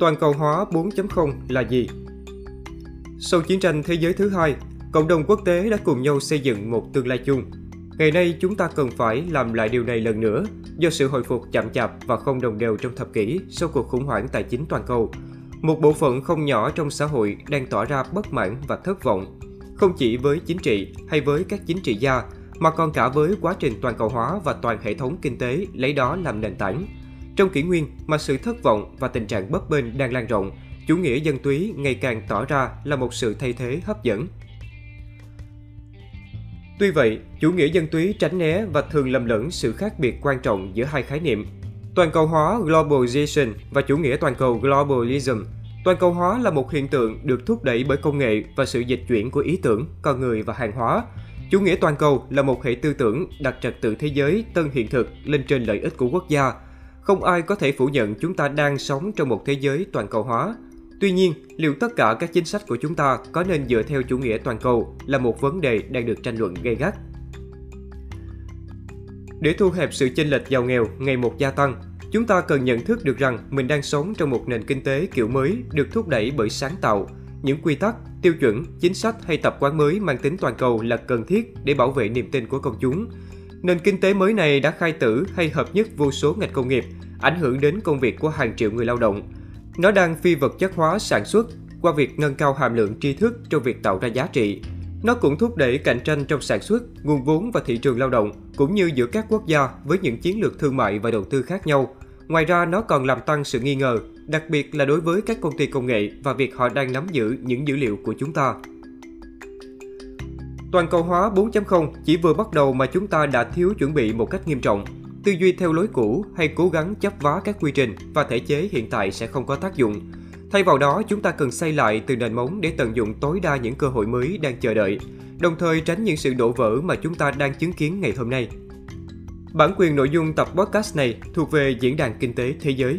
Toàn cầu hóa 4.0 là gì? Sau chiến tranh thế giới thứ hai, cộng đồng quốc tế đã cùng nhau xây dựng một tương lai chung. Ngày nay chúng ta cần phải làm lại điều này lần nữa do sự hồi phục chậm chạp và không đồng đều trong thập kỷ sau cuộc khủng hoảng tài chính toàn cầu. Một bộ phận không nhỏ trong xã hội đang tỏ ra bất mãn và thất vọng, không chỉ với chính trị hay với các chính trị gia, mà còn cả với quá trình toàn cầu hóa và toàn hệ thống kinh tế lấy đó làm nền tảng. Trong kỷ nguyên mà sự thất vọng và tình trạng bấp bênh đang lan rộng, chủ nghĩa dân túy ngày càng tỏ ra là một sự thay thế hấp dẫn. Tuy vậy, chủ nghĩa dân túy tránh né và thường lầm lẫn sự khác biệt quan trọng giữa hai khái niệm. Toàn cầu hóa globalization và chủ nghĩa toàn cầu globalism. Toàn cầu hóa là một hiện tượng được thúc đẩy bởi công nghệ và sự dịch chuyển của ý tưởng, con người và hàng hóa. Chủ nghĩa toàn cầu là một hệ tư tưởng đặt trật tự thế giới tân hiện thực lên trên lợi ích của quốc gia. Không ai có thể phủ nhận chúng ta đang sống trong một thế giới toàn cầu hóa. Tuy nhiên, liệu tất cả các chính sách của chúng ta có nên dựa theo chủ nghĩa toàn cầu là một vấn đề đang được tranh luận gay gắt. Để thu hẹp sự chênh lệch giàu nghèo ngày một gia tăng, chúng ta cần nhận thức được rằng mình đang sống trong một nền kinh tế kiểu mới được thúc đẩy bởi sáng tạo. Những quy tắc, tiêu chuẩn, chính sách hay tập quán mới mang tính toàn cầu là cần thiết để bảo vệ niềm tin của công chúng. Nền kinh tế mới này đã khai tử hay hợp nhất vô số ngành công nghiệp, ảnh hưởng đến công việc của hàng triệu người lao động. Nó đang phi vật chất hóa sản xuất qua việc nâng cao hàm lượng tri thức trong việc tạo ra giá trị. Nó cũng thúc đẩy cạnh tranh trong sản xuất, nguồn vốn và thị trường lao động, cũng như giữa các quốc gia với những chiến lược thương mại và đầu tư khác nhau. Ngoài ra, nó còn làm tăng sự nghi ngờ, đặc biệt là đối với các công ty công nghệ và việc họ đang nắm giữ những dữ liệu của chúng ta. Toàn cầu hóa 4.0 chỉ vừa bắt đầu mà chúng ta đã thiếu chuẩn bị một cách nghiêm trọng. Tư duy theo lối cũ hay cố gắng chấp vá các quy trình và thể chế hiện tại sẽ không có tác dụng. Thay vào đó, chúng ta cần xây lại từ nền móng để tận dụng tối đa những cơ hội mới đang chờ đợi, đồng thời tránh những sự đổ vỡ mà chúng ta đang chứng kiến ngày hôm nay. Bản quyền nội dung tập podcast này thuộc về Diễn đàn Kinh tế Thế giới.